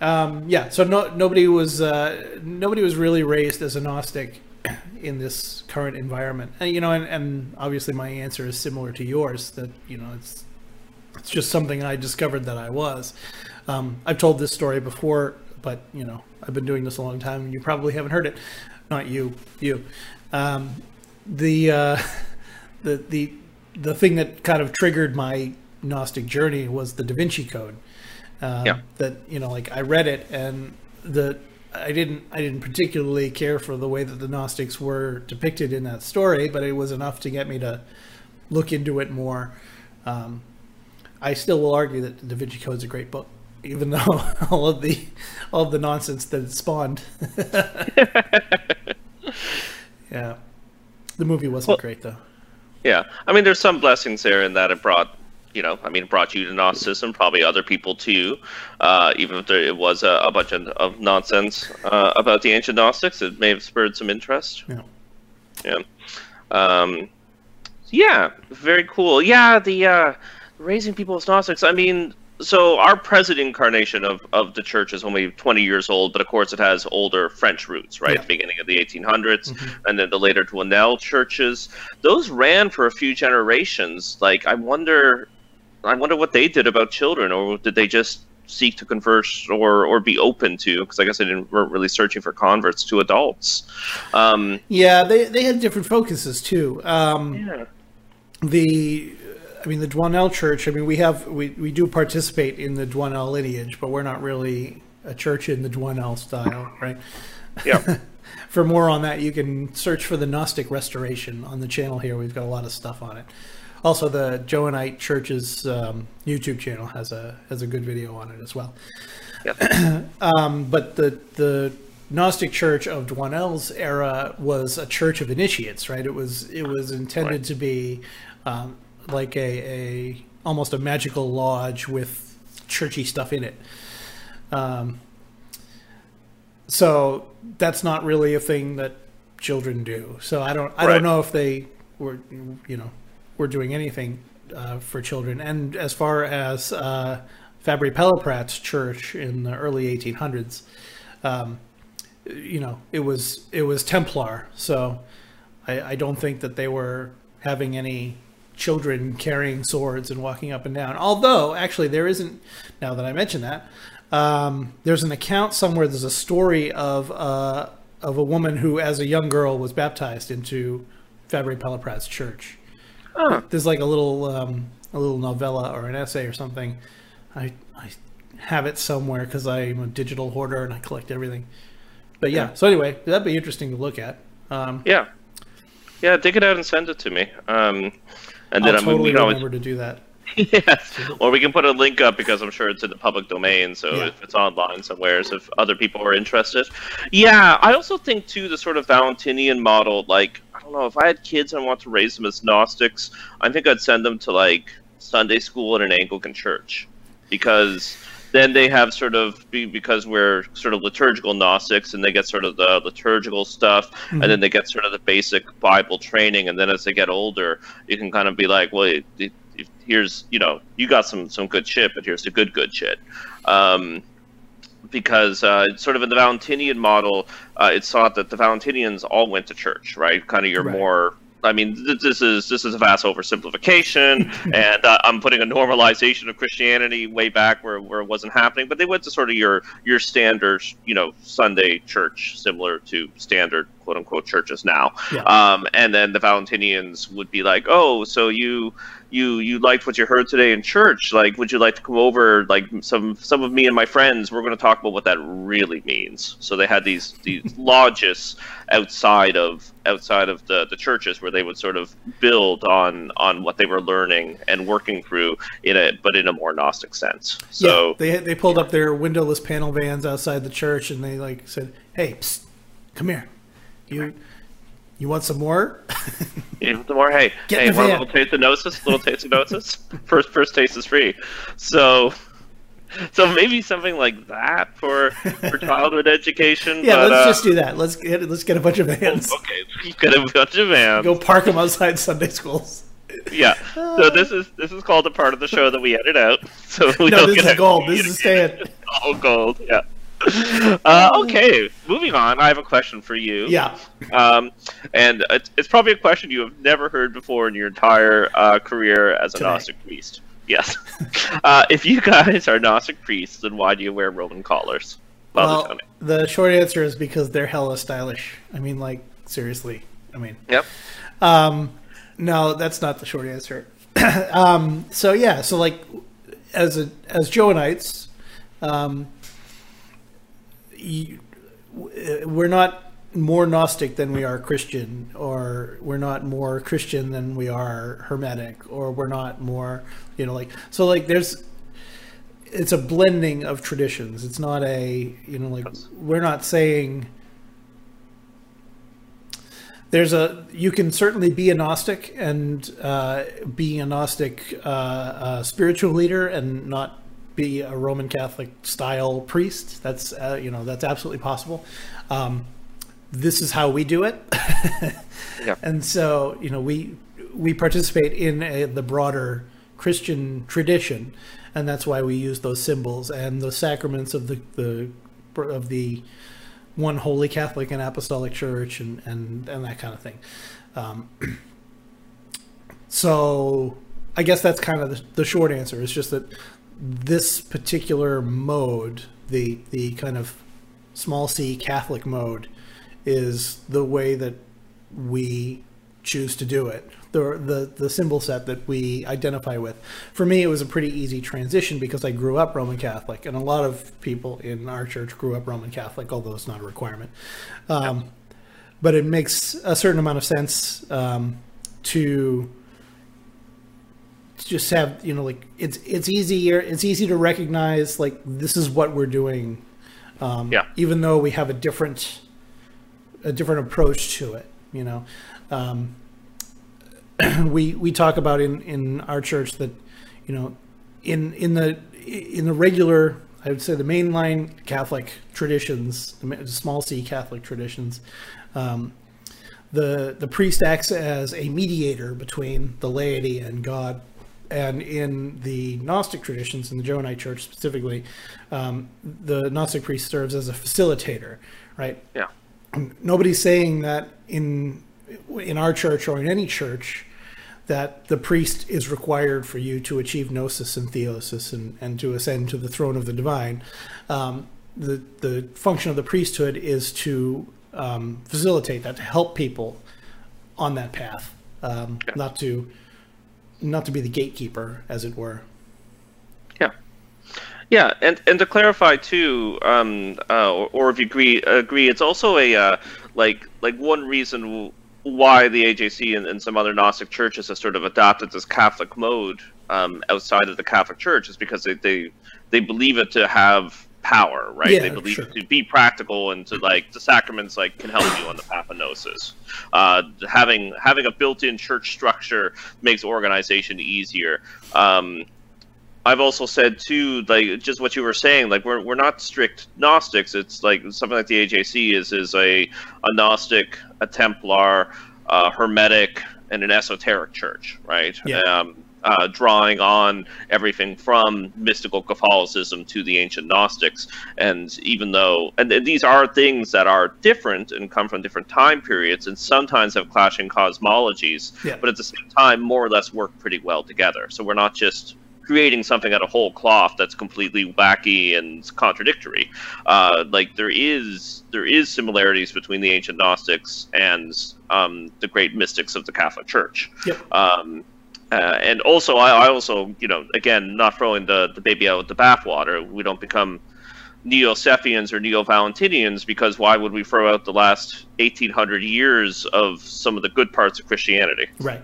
Speaker 1: um, yeah so no, nobody was uh, nobody was really raised as a gnostic in this current environment and you know and, and obviously my answer is similar to yours that you know it's it's just something I discovered that I was. Um, I've told this story before, but you know, I've been doing this a long time, and you probably haven't heard it. Not you, you. Um, the uh, the the the thing that kind of triggered my Gnostic journey was the Da Vinci Code. Um,
Speaker 2: Yeah.
Speaker 1: That you know, like I read it, and the I didn't I didn't particularly care for the way that the Gnostics were depicted in that story, but it was enough to get me to look into it more. Um, I still will argue that the Da Vinci Code is a great book, even though all of the all of the nonsense that it spawned. yeah, the movie wasn't
Speaker 2: Well-
Speaker 1: great though.
Speaker 2: Yeah, I mean, there's some blessings there in that it brought, you know, I mean, it brought you to Gnosticism, probably other people too. Uh, even if there, it was a, a bunch of, of nonsense uh, about the ancient Gnostics, it may have spurred some interest.
Speaker 1: Yeah.
Speaker 2: Yeah. Um, yeah, very cool. Yeah, the uh, raising people as Gnostics. I mean, so our present incarnation of, of the church is only 20 years old, but of course it has older French roots, right?
Speaker 1: Yeah.
Speaker 2: Beginning of the 1800s, and then the later Doinel churches. Those ran for a few generations. Like, I wonder, I wonder what they did about children, or did they just seek to convert or or be open to? Because I guess they didn't weren't really searching for converts to adults. Um,
Speaker 1: Yeah, they they had different focuses too. Um,
Speaker 2: yeah.
Speaker 1: the I mean the Doinel Church. I mean we have we, we do participate in the Doinel lineage, but we're not really a church in the Doinel style, right?
Speaker 2: Yeah.
Speaker 1: For more on that, you can search for the Gnostic Restoration on the channel here. We've got a lot of stuff on it. Also, the Johannite Church's um, YouTube channel has a has a good video on it as well.
Speaker 2: Yep.
Speaker 1: Um, but the the Gnostic Church of Doinel's era was a church of initiates, right? It was it was intended
Speaker 2: Right.
Speaker 1: to be um, like a, a almost a magical lodge with churchy stuff in it. Um, so that's not really a thing that children do. So I don't I
Speaker 2: Right.
Speaker 1: don't know if they were you know were doing anything uh, for children. And as far as uh, Fabré-Palaprat's church in the early 1800s, um, you know, it was it was Templar. So I, I don't think that they were having any children carrying swords and walking up and down. Although, actually, there isn't. Now that I mention that, um, there's an account somewhere. There's a story of uh, of a woman who, as a young girl, was baptized into Fabré-Palaprat's church.
Speaker 2: Huh.
Speaker 1: There's like a little um, a little novella or an essay or something. I I have it somewhere because I'm a digital hoarder and I collect everything. But yeah, so anyway, that'd be interesting to look at. Um,
Speaker 2: Yeah. Yeah, dig it out and send it to me. Um, and then
Speaker 1: I'll
Speaker 2: I'm
Speaker 1: totally
Speaker 2: can always,
Speaker 1: remember to do that.
Speaker 2: yes. Or we can put a link up because I'm sure it's in the public domain. So
Speaker 1: Yeah.
Speaker 2: if it's online somewhere, so if other people are interested. Yeah, I also think too the sort of Valentinian model. Like I don't know if I had kids and I want to raise them as Gnostics, I think I'd send them to like Sunday school at an Anglican church because then they have sort of because we're sort of liturgical Gnostics and they get sort of the liturgical stuff and then they get sort of the basic Bible training and then as they get older you can kind of be like well it, it, it- here's you know you got some some good shit but here's the good good shit um, because uh, it's sort of in the Valentinian model, uh, it's thought that the Valentinians all went to church, right? Kind of your
Speaker 1: Right.
Speaker 2: more. I mean, th- this is this is a vast oversimplification, and uh, I'm putting a normalization of Christianity way back where, where it wasn't happening. But they went to sort of your your standard, you know, Sunday church, similar to standard quote unquote churches now.
Speaker 1: Yeah.
Speaker 2: Um, and then the Valentinians would be like, "Oh, so you you you liked what you heard today in church? Like, would you like to come over? Like, some some of me and my friends, we're going to talk about what that really means." So they had these these lodges outside of outside of the the churches where they would sort of build on on what they were learning and working through in a but in a more gnostic sense. So
Speaker 1: yeah, they they pulled up their windowless panel vans outside the church, and they like said, "Hey, psst, come here. You you want some more?"
Speaker 2: Even the more, hey,
Speaker 1: Get
Speaker 2: hey, want a little taste of gnosis? Little taste of gnosis? First, first taste is free. So, so maybe something like that for for childhood education.
Speaker 1: yeah,
Speaker 2: but,
Speaker 1: let's
Speaker 2: uh,
Speaker 1: just do that. Let's get let's get a bunch of vans.
Speaker 2: okay. Get a bunch of vans.
Speaker 1: Go park them outside Sunday schools.
Speaker 2: Yeah. So this is this is called a part of the show that we edit out. So we
Speaker 1: No,
Speaker 2: don't
Speaker 1: this
Speaker 2: get
Speaker 1: is gold. This is staying.
Speaker 2: all gold. Yeah. Uh, okay, moving on. I have a question for you.
Speaker 1: Yeah.
Speaker 2: Um, and it's, it's probably a question you have never heard before in your entire uh, career as a
Speaker 1: Today.
Speaker 2: Gnostic priest. Yes. Uh, if you guys are Gnostic priests, then why do you wear Roman collars? Father
Speaker 1: Well, the short answer is because they're hella stylish. I mean, like seriously. I mean,
Speaker 2: Yep.
Speaker 1: Um, no, that's not the short answer. um, so yeah, so like as a as Johannites, um, we're not more Gnostic than we are Christian, or we're not more Christian than we are Hermetic, or we're not more, you know, like so like there's it's a blending of traditions. It's not a you know like we're not saying there's a you can certainly be a gnostic and uh, be a gnostic uh, uh, spiritual leader and not be a roman catholic style priest that's uh, you know that's absolutely possible um, this is how we do it
Speaker 2: Yeah.
Speaker 1: and so you know we we participate in a, the broader christian tradition and that's why we use those symbols and the sacraments of the the of the one holy Catholic and Apostolic Church and and, and that kind of thing. Um, so I guess that's kind of the, the short answer. It's just that this particular mode, the the kind of small c Catholic mode, is the way that we choose to do it. The, the the symbol set that we identify with. For me, it was a pretty easy transition because I grew up Roman Catholic, and a lot of people in our church grew up Roman Catholic, although it's not a requirement. Um, but it makes a certain amount of sense um, to to just have you know like it's it's easier it's easy to recognize like this is what we're doing um,
Speaker 2: Yeah.
Speaker 1: even though we have a different a different approach to it you know um, we we talk about in in our church that you know in in the in the regular I would say the mainline Catholic traditions the small c Catholic traditions um, the the priest acts as a mediator between the laity and God. And in the Gnostic traditions, in the Johannite Church specifically, um, the Gnostic priest serves as a facilitator, right?
Speaker 2: Yeah.
Speaker 1: Nobody's saying that in in our church or in any church that the priest is required for you to achieve gnosis and theosis and, and to ascend to the throne of the divine. Um, the the function of the priesthood is to um, facilitate that, to help people on that path, um, not to not to be the gatekeeper, as it were.
Speaker 2: Yeah. Yeah, and and to clarify too, um, uh, or, or if you agree, agree, it's also a uh, like like one reason why the AJC and, and some other Gnostic churches have sort of adopted this Catholic mode um, outside of the Catholic Church is because they they, they believe it to have power, right?
Speaker 1: Yeah,
Speaker 2: they believe
Speaker 1: sure.
Speaker 2: to be practical and to like the sacraments like can help you on the path of gnosis. Uh, having having a built-in church structure makes organization easier. Um, I've also said too, like just what you were saying, like we're we're not strict Gnostics. It's like something like the AJC is is a a Gnostic, a Templar, a Hermetic, and an esoteric church, right?
Speaker 1: Yeah.
Speaker 2: Um, uh, drawing on everything from mystical Catholicism to the ancient Gnostics, and even though and th- these are things that are different and come from different time periods, and sometimes have clashing cosmologies,
Speaker 1: Yeah.
Speaker 2: but at the same time, more or less work pretty well together. So we're not just creating something out of whole cloth that's completely wacky and contradictory. Uh, like there is there is similarities between the ancient Gnostics and um, the great mystics of the Catholic Church.
Speaker 1: Yep.
Speaker 2: Um, uh, and also, I, I also, you know, again, not throwing the, the baby out with the bathwater. We don't become Neo-Sethians or Neo-Valentinians because why would we throw out the last 1800 years of some of the good parts of Christianity?
Speaker 1: Right.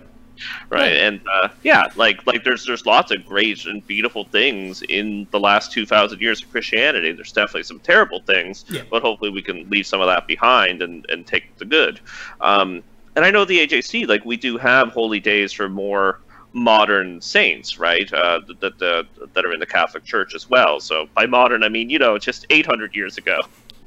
Speaker 2: right and uh, yeah like like there's there's lots of great and beautiful things in the last 2000 years of christianity there's definitely some terrible things
Speaker 1: Yeah.
Speaker 2: but hopefully we can leave some of that behind and and take the good um and i know the ajc like we do have holy days for more modern saints right uh that that, that are in the catholic church as well so by modern i mean you know just 800 years ago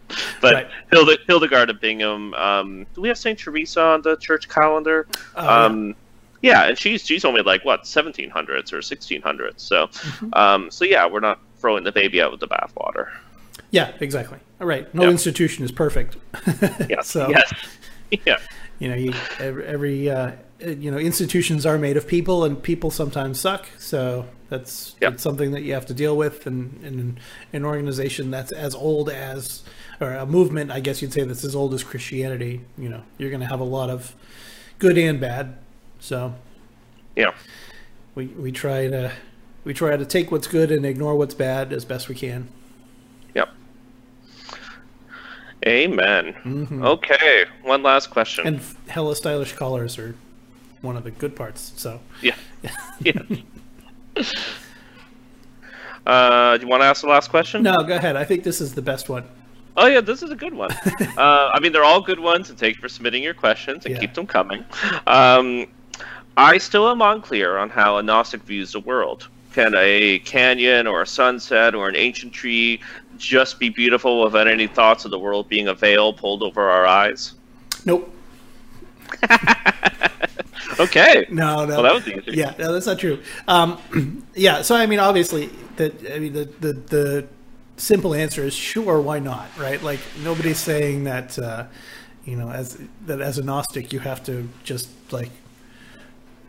Speaker 2: but
Speaker 1: Right.
Speaker 2: Hilde, Hildegard of Bingen. Um, do we have Saint Teresa on the church calendar?
Speaker 1: Yeah.
Speaker 2: um, yeah, and she's she's only like what 1700s or 1600s. So,
Speaker 1: Mm-hmm.
Speaker 2: um, so yeah, we're not throwing the baby out with the bathwater.
Speaker 1: Yeah, exactly. All right. No
Speaker 2: Yeah.
Speaker 1: institution is perfect.
Speaker 2: Yes,
Speaker 1: So-
Speaker 2: yes, yeah,
Speaker 1: you know, you every every, uh, uh, Uh, you know institutions are made of people, and people sometimes suck. So that's,
Speaker 2: Yep.
Speaker 1: that's something that you have to deal with. And in an organization that's as old as, or a movement, I guess you'd say that's as old as Christianity. You know, you're going to have a lot of good and bad. So
Speaker 2: Yeah.
Speaker 1: we we try to we try to take what's good and ignore what's bad as best we can.
Speaker 2: Yep. Amen. Mm-hmm. Okay, one last question.
Speaker 1: And hella stylish collars are one of the good parts. So
Speaker 2: yeah. yeah. Uh, do you want to ask the last question?
Speaker 1: no, go ahead. I think this is the best one.
Speaker 2: Oh yeah, this is a good one. uh, I mean, they're all good ones, and thank you for submitting your questions and
Speaker 1: Yeah.
Speaker 2: keep them coming. Um, I still am unclear on how a Gnostic views the world. Can a canyon or a sunset or an ancient tree just be beautiful without any thoughts of the world being a veil pulled over our eyes?
Speaker 1: Nope.
Speaker 2: Okay.
Speaker 1: No, no.
Speaker 2: Well, that was.
Speaker 1: Yeah, no, that's not true. Um, yeah, so I mean, obviously, that I mean, the, the the simple answer is sure. Why not? Right? Like nobody's saying that. Uh, you know, as that as a Gnostic, you have to just like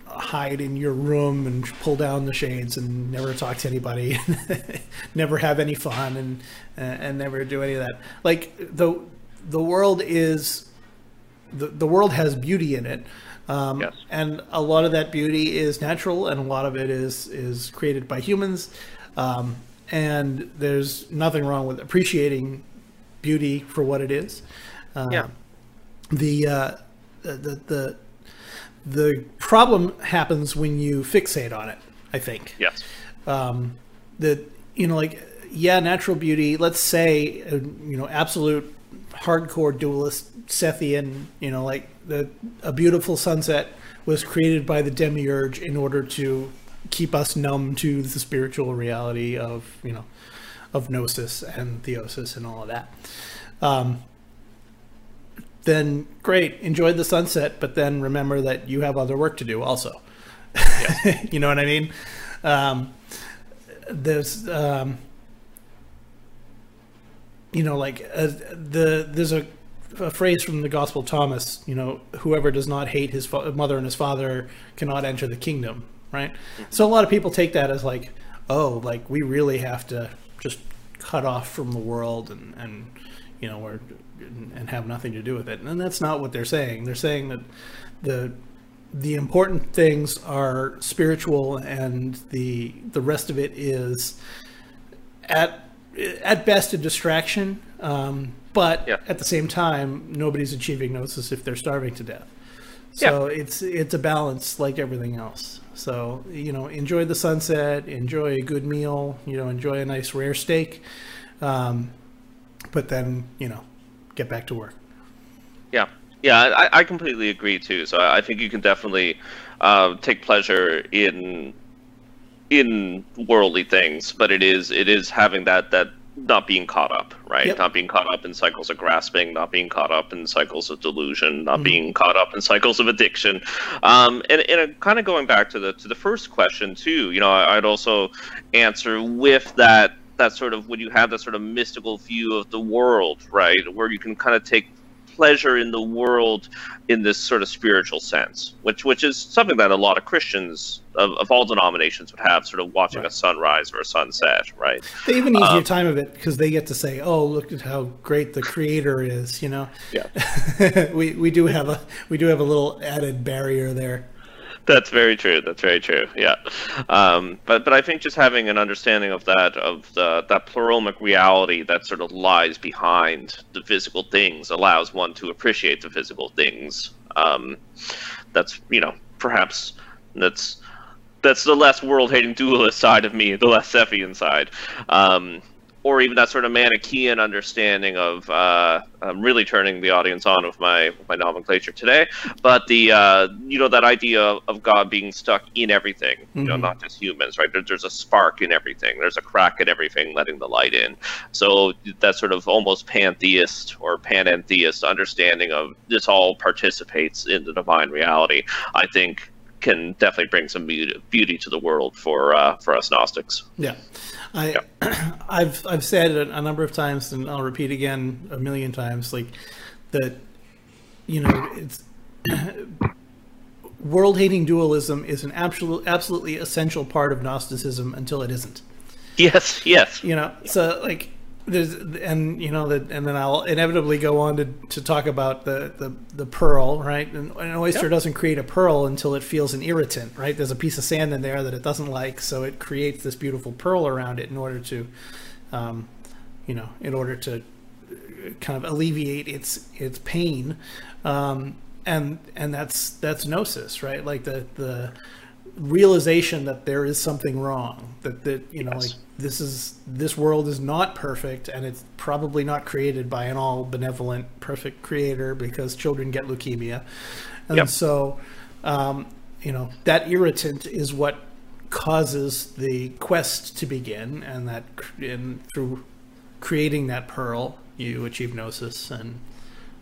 Speaker 1: hide in your room and pull down the shades and never talk to anybody, never have any fun, and and never do any of that. Like the the world is the the world has beauty in it. Um,
Speaker 2: Yes.
Speaker 1: And a lot of that beauty is natural, and a lot of it is is created by humans. Um, and there's nothing wrong with appreciating beauty for what it is. Uh,
Speaker 2: Yeah.
Speaker 1: The, uh, the the the problem happens when you fixate on it. I think
Speaker 2: Yes.
Speaker 1: um, that you know like yeah natural beauty let's say uh, you know absolute hardcore dualist sethian you know like the a beautiful sunset was created by the demiurge in order to keep us numb to the spiritual reality of you know of gnosis and theosis and all of that. Um, then great enjoy the sunset but then remember that you have other work to do also. You know what i mean? Um, there's um, you know like uh, the there's a, a phrase from the gospel of thomas you know whoever does not hate his fa- mother and his father cannot enter the kingdom right? So a lot of people take that as like oh like we really have to just cut off from the world and and you know we're and have nothing to do with it. And that's not what they're saying. They're saying that the the important things are spiritual and the the rest of it is at at best a distraction. Um, but
Speaker 2: Yeah.
Speaker 1: at the same time nobody's achieving gnosis if they're starving to death. So it's it's a balance like everything else. So you know enjoy the sunset enjoy a good meal you know enjoy a nice rare steak um, but then you know get back to work.
Speaker 2: Yeah, yeah, I, I completely agree too. So I I think you can definitely uh, take pleasure in in worldly things, but it is it is having that that not being caught up, right?
Speaker 1: Yep.
Speaker 2: Not being caught up in cycles of grasping, not being caught up in cycles of delusion, not being caught up in cycles of addiction. Um, and and kind of going back to the to the first question too, you know, I, I'd also answer with that that sort of when you have that sort of mystical view of the world, right, where you can kind of take pleasure in the world in this sort of spiritual sense, which which is something that a lot of Christians of, of all denominations would have, sort of watching
Speaker 1: Right.
Speaker 2: a sunrise or a sunset, right?
Speaker 1: They even easier
Speaker 2: Um,
Speaker 1: time of it because they get to say, "Oh, look at how great the creator is." You know,
Speaker 2: Yeah.
Speaker 1: we we do have a we do have a little added barrier there.
Speaker 2: That's very true. That's very true. Yeah, um, but but I think just having an understanding of that of the that pleromic reality that sort of lies behind the physical things allows one to appreciate the physical things. Um, that's you know perhaps that's that's the less world-hating dualist side of me, the less Sethian side. Um, or even that sort of Manichaean understanding of uh, I'm really turning the audience on with my with my nomenclature today, but the uh, you know that idea of God being stuck in everything, you know, not just humans, right? There, there's a spark in everything. There's a crack in everything, letting the light in. So that sort of almost pantheist or panentheist understanding of this all participates in the divine reality, I think, can definitely bring some beauty, beauty to the world for uh, for us Gnostics.
Speaker 1: Yeah, I I've I've said it a number of times, and I'll repeat again a million times, like that. You know, it's world-hating dualism is an absolute, absolutely essential part of Gnosticism until it isn't.
Speaker 2: Yes, yes.
Speaker 1: You know, so like there's and you know that and then I'll inevitably go on to, to talk about the, the, the pearl, right? And an oyster yep. doesn't create a pearl until it feels an irritant, right? There's a piece of sand in there that it doesn't like, so it creates this beautiful pearl around it in order to, um, you know, in order to kind of alleviate its its pain, um, and and that's that's gnosis, right? Like the the realization that there is something wrong that that you know like this is this world is not perfect and it's probably not created by an all benevolent perfect creator because children get leukemia and yep. so um, you know that irritant is what causes the quest to begin and that in through creating that pearl you achieve gnosis and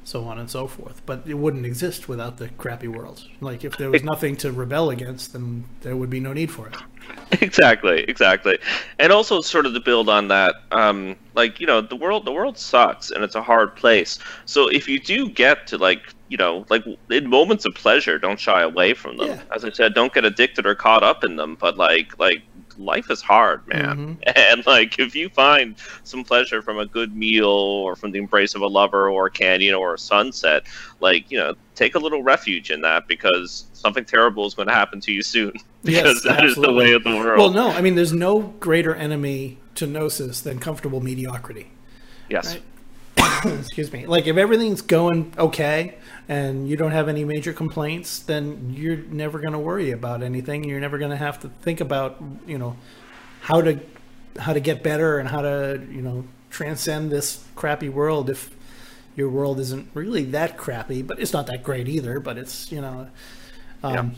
Speaker 1: so on and so forth. But it wouldn't exist without the crappy world. Like if there was nothing to rebel against, then there would be no need for it.
Speaker 2: Exactly, exactly, and also sort of to build on that, um, like you know, the world, the world sucks, and it's a hard place. So if you do get to like, you know, like in moments of pleasure, don't shy away from them. Yeah. As I said, don't get addicted or caught up in them. But like, like life is hard, man. Mm-hmm. And like, if you find some pleasure from a good meal or from the embrace of a lover or a canyon or a sunset, like, you know, take a little refuge in that because something terrible is going to happen to you soon. Because yes, that is the way of the world.
Speaker 1: Well, no, I mean, there's no greater enemy to gnosis than comfortable mediocrity.
Speaker 2: Yes.
Speaker 1: Right? Excuse me. Like, if everything's going okay, and you don't have any major complaints, then you're never going to worry about anything. You're never going to have to think about, you know, how to how to get better and how to, you know, transcend this crappy world if your world isn't really that crappy, but it's not that great either, but it's, you know, um, yeah.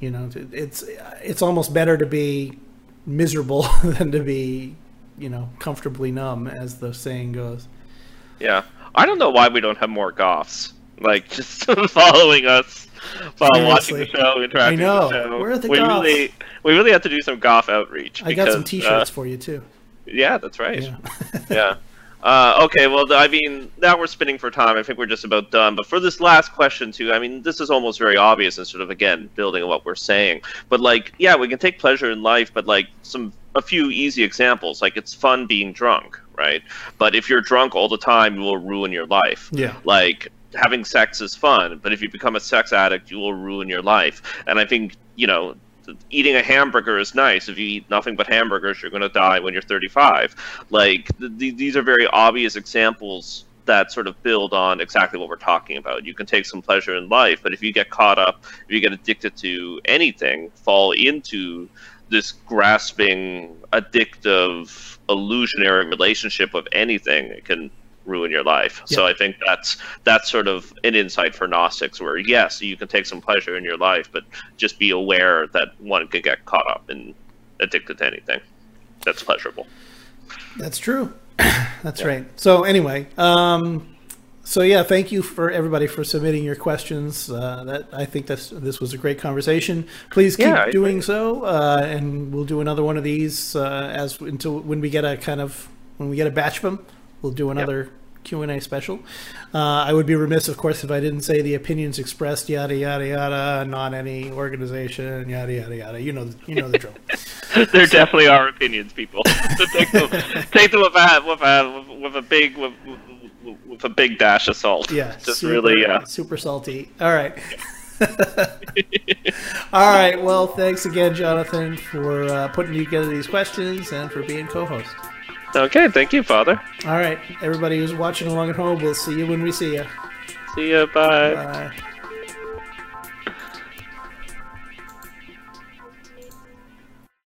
Speaker 1: you know, it's it's almost better to be miserable than to be, you know, comfortably numb as the saying goes.
Speaker 2: Yeah. I don't know why we don't have more goths like just following us while Seriously. watching the show, interacting I know. with the show.
Speaker 1: Where are the
Speaker 2: we
Speaker 1: goths?
Speaker 2: really, we really have to do some golf outreach.
Speaker 1: I got some T-shirts uh, for you too.
Speaker 2: Yeah, that's right. Yeah. yeah. Uh, okay, well, I mean, now we're spinning for time. I think we're just about done. But for this last question, too, I mean, this is almost very obvious and sort of, again, building on what we're saying. But, like, yeah, we can take pleasure in life, but, like, some a few easy examples. Like, it's fun being drunk, right? But if you're drunk all the time, you will ruin your life.
Speaker 1: Yeah.
Speaker 2: Like, having sex is fun, but if you become a sex addict, you will ruin your life. And I think, you know, eating a hamburger is nice. If you eat nothing but hamburgers, you're going to die when you're 35. Like, th- these are very obvious examples that sort of build on exactly what we're talking about. You can take some pleasure in life, but if you get caught up, if you get addicted to anything, fall into this grasping, addictive, illusionary relationship of anything, it can ruin your life. Yeah. So I think that's that's sort of an insight for Gnostics, where yes, you can take some pleasure in your life, but just be aware that one can get caught up and addicted to anything that's pleasurable.
Speaker 1: That's true. that's yeah. right. So anyway, um, so yeah, thank you for everybody for submitting your questions. Uh, that I think this this was a great conversation. Please keep yeah, doing so, uh, and we'll do another one of these uh, as until when we get a kind of when we get a batch of them. We'll do another yep. Q and A special. Uh, I would be remiss, of course, if I didn't say the opinions expressed, yada yada yada, not any organization, yada yada yada. You know, you know the drill.
Speaker 2: there so. definitely are opinions, people. take them, take them with a with a with a big with, with a big dash of salt.
Speaker 1: Yeah,
Speaker 2: just super, really uh...
Speaker 1: super salty. All right. All right. Well, thanks again, Jonathan, for uh, putting together these questions and for being co-host.
Speaker 2: Okay, thank you, Father.
Speaker 1: All right, everybody who's watching along at home, we'll see you when we see you.
Speaker 2: See you. Bye. Bye.